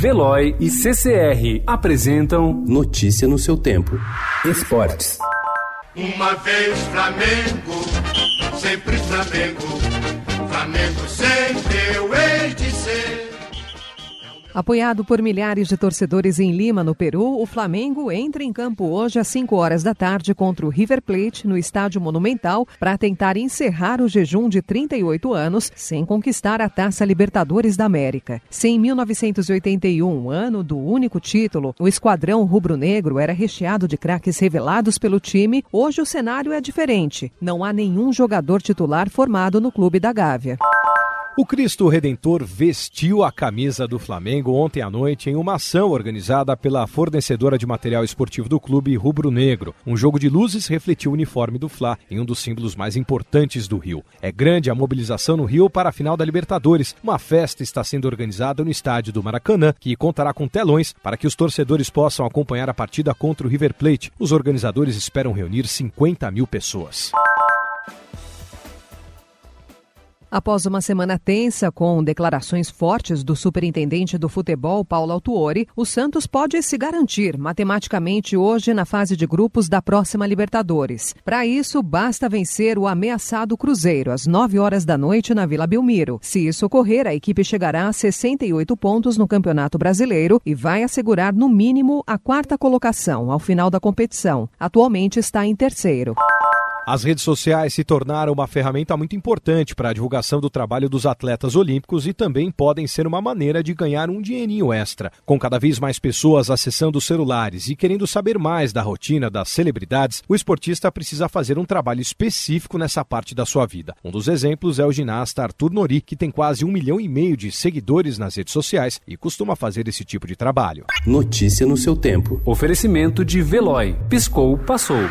Veloy e CCR apresentam Notícia no seu tempo. Esportes. Uma vez Flamengo, Apoiado por milhares de torcedores em Lima, no Peru, o Flamengo entra em campo hoje às 5 horas da tarde contra o River Plate no Estádio Monumental para tentar encerrar o jejum de 38 anos sem conquistar a Taça Libertadores da América. Se em 1981, ano do único título, o esquadrão rubro-negro era recheado de craques revelados pelo time, hoje o cenário é diferente. Não há nenhum jogador titular formado no clube da Gávea. O Cristo Redentor vestiu a camisa do Flamengo ontem à noite em uma ação organizada pela fornecedora de material esportivo do clube Rubro Negro. Um jogo de luzes refletiu o uniforme do Fla em um dos símbolos mais importantes do Rio. É grande a mobilização no Rio para a final da Libertadores. Uma festa está sendo organizada no estádio do Maracanã, que contará com telões para que os torcedores possam acompanhar a partida contra o River Plate. Os organizadores esperam reunir 50 mil pessoas. Após uma semana tensa com declarações fortes do superintendente do futebol, Paulo Autuori, o Santos pode se garantir matematicamente hoje na fase de grupos da próxima Libertadores. Para isso, basta vencer o ameaçado Cruzeiro às 9 horas da noite na Vila Belmiro. Se isso ocorrer, a equipe chegará a 68 pontos no Campeonato Brasileiro e vai assegurar no mínimo a quarta colocação ao final da competição. Atualmente está em terceiro. As redes sociais se tornaram uma ferramenta muito importante para a divulgação do trabalho dos atletas olímpicos e também podem ser uma maneira de ganhar um dinheirinho extra. Com cada vez mais pessoas acessando os celulares e querendo saber mais da rotina das celebridades, o esportista precisa fazer um trabalho específico nessa parte da sua vida. Um dos exemplos é o ginasta Arthur Nori, que tem quase um milhão e meio de seguidores nas redes sociais e costuma fazer esse tipo de trabalho. Notícia no seu tempo. Oferecimento de Veloy. Piscou, passou.